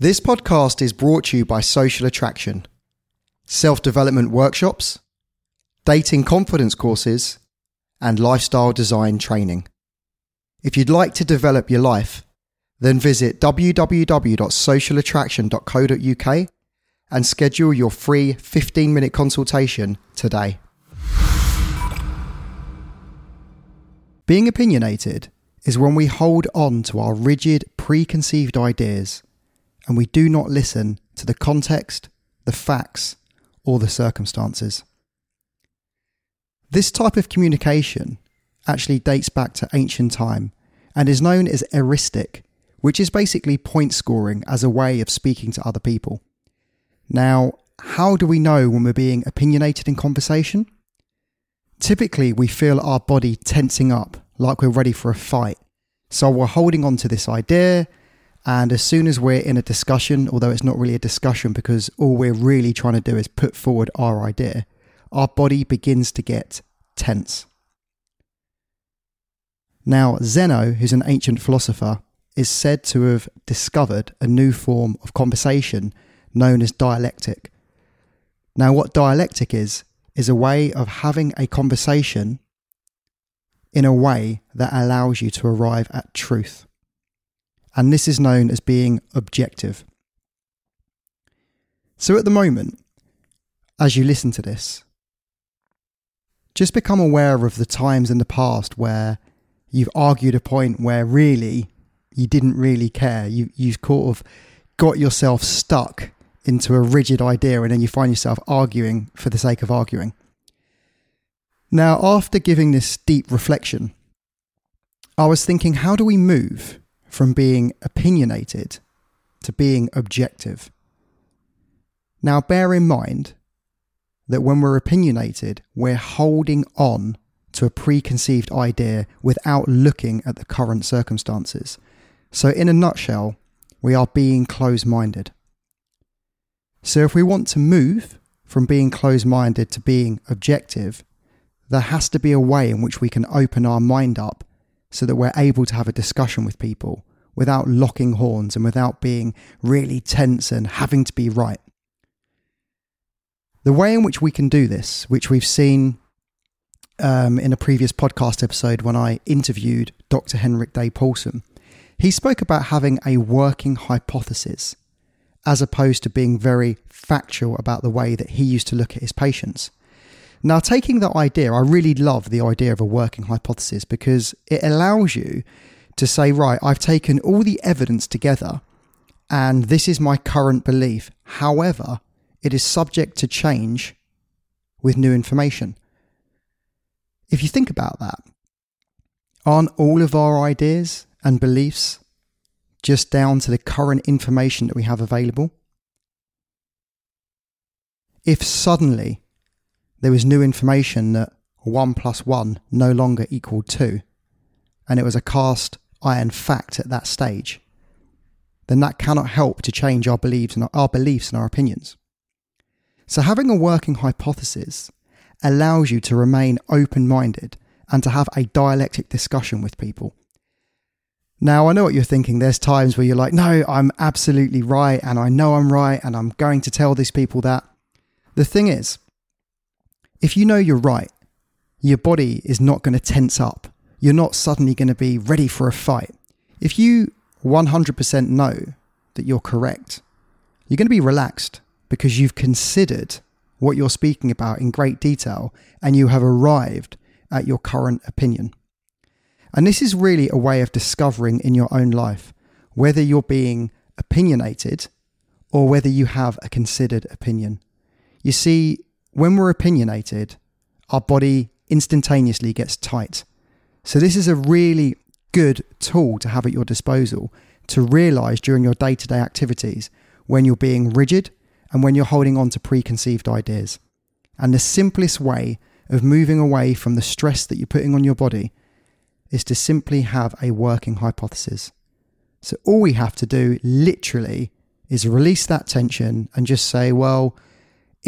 This podcast is brought to you by Social Attraction, self development workshops, dating confidence courses, and lifestyle design training. If you'd like to develop your life, then visit www.socialattraction.co.uk and schedule your free 15 minute consultation today. Being opinionated is when we hold on to our rigid, preconceived ideas and we do not listen to the context, the facts, or the circumstances. This type of communication actually dates back to ancient time and is known as eristic, which is basically point scoring as a way of speaking to other people. Now, how do we know when we're being opinionated in conversation? Typically, we feel our body tensing up like we're ready for a fight. So we're holding on to this idea, and as soon as we're in a discussion, although it's not really a discussion because all we're really trying to do is put forward our idea, our body begins to get tense. Now, Zeno, who's an ancient philosopher, is said to have discovered a new form of conversation known as dialectic. Now, what dialectic is, is a way of having a conversation in a way that allows you to arrive at truth and this is known as being objective. So at the moment, as you listen to this, just become aware of the times in the past where you've argued a point where really you didn't really care. You, you've sort of got yourself stuck into a rigid idea and then you find yourself arguing for the sake of arguing. Now, after giving this deep reflection, I was thinking, how do we move from being opinionated to being objective. Now, bear in mind that when we're opinionated, we're holding on to a preconceived idea without looking at the current circumstances. So, in a nutshell, we are being close minded. So, if we want to move from being close minded to being objective, there has to be a way in which we can open our mind up so that we're able to have a discussion with people without locking horns and without being really tense and having to be right. The way in which we can do this, which we've seen um, in a previous podcast episode when I interviewed Dr. Henrik Day Poulsen, he spoke about having a working hypothesis as opposed to being very factual about the way that he used to look at his patients. Now, taking that idea, I really love the idea of a working hypothesis because it allows you to say, right, I've taken all the evidence together and this is my current belief. However, it is subject to change with new information. If you think about that, aren't all of our ideas and beliefs just down to the current information that we have available? If suddenly there was new information that 1 plus 1 no longer equaled 2, and it was a cast iron fact at that stage, then that cannot help to change our beliefs and our, our beliefs and our opinions. So having a working hypothesis allows you to remain open-minded and to have a dialectic discussion with people. Now, I know what you're thinking. There's times where you're like, no, I'm absolutely right, and I know I'm right, and I'm going to tell these people that. The thing is, if you know you're right, your body is not going to tense up. You're not suddenly going to be ready for a fight. If you 100% know that you're correct, you're going to be relaxed because you've considered what you're speaking about in great detail and you have arrived at your current opinion. And this is really a way of discovering in your own life whether you're being opinionated or whether you have a considered opinion. You see, when we're opinionated, our body instantaneously gets tight. So, this is a really good tool to have at your disposal to realize during your day to day activities when you're being rigid and when you're holding on to preconceived ideas. And the simplest way of moving away from the stress that you're putting on your body is to simply have a working hypothesis. So, all we have to do literally is release that tension and just say, well,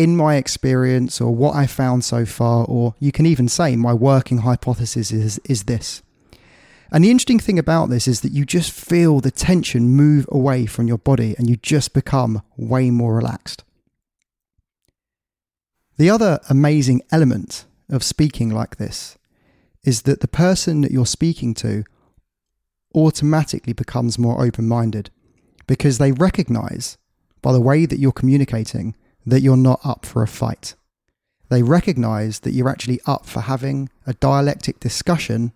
in my experience or what I found so far, or you can even say my working hypothesis is, is this. And the interesting thing about this is that you just feel the tension move away from your body and you just become way more relaxed. The other amazing element of speaking like this is that the person that you're speaking to automatically becomes more open minded because they recognize by the way that you're communicating that you're not up for a fight. They recognize that you're actually up for having a dialectic discussion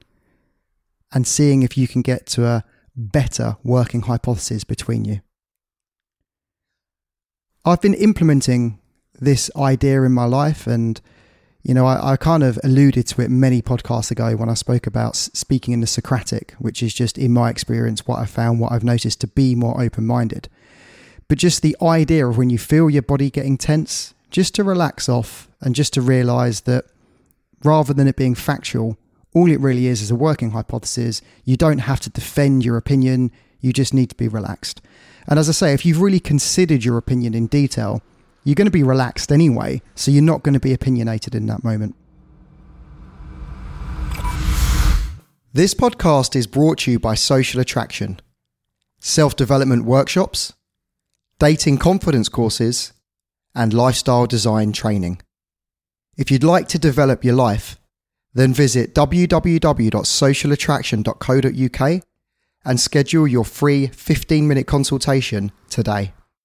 and seeing if you can get to a better working hypothesis between you. I've been implementing this idea in my life and you know, I, I, kind of alluded to it many podcasts ago when I spoke about speaking in the Socratic, which is just, in my experience, what I found, what I've noticed to be more open minded. But just the idea of when you feel your body getting tense, just to relax off and just to realize that rather than it being factual, all it really is is a working hypothesis. You don't have to defend your opinion, you just need to be relaxed. And as I say, if you've really considered your opinion in detail, you're going to be relaxed anyway, so you're not going to be opinionated in that moment. This podcast is brought to you by Social Attraction, self development workshops, dating confidence courses, and lifestyle design training. If you'd like to develop your life, then visit www.socialattraction.co.uk and schedule your free 15 minute consultation today.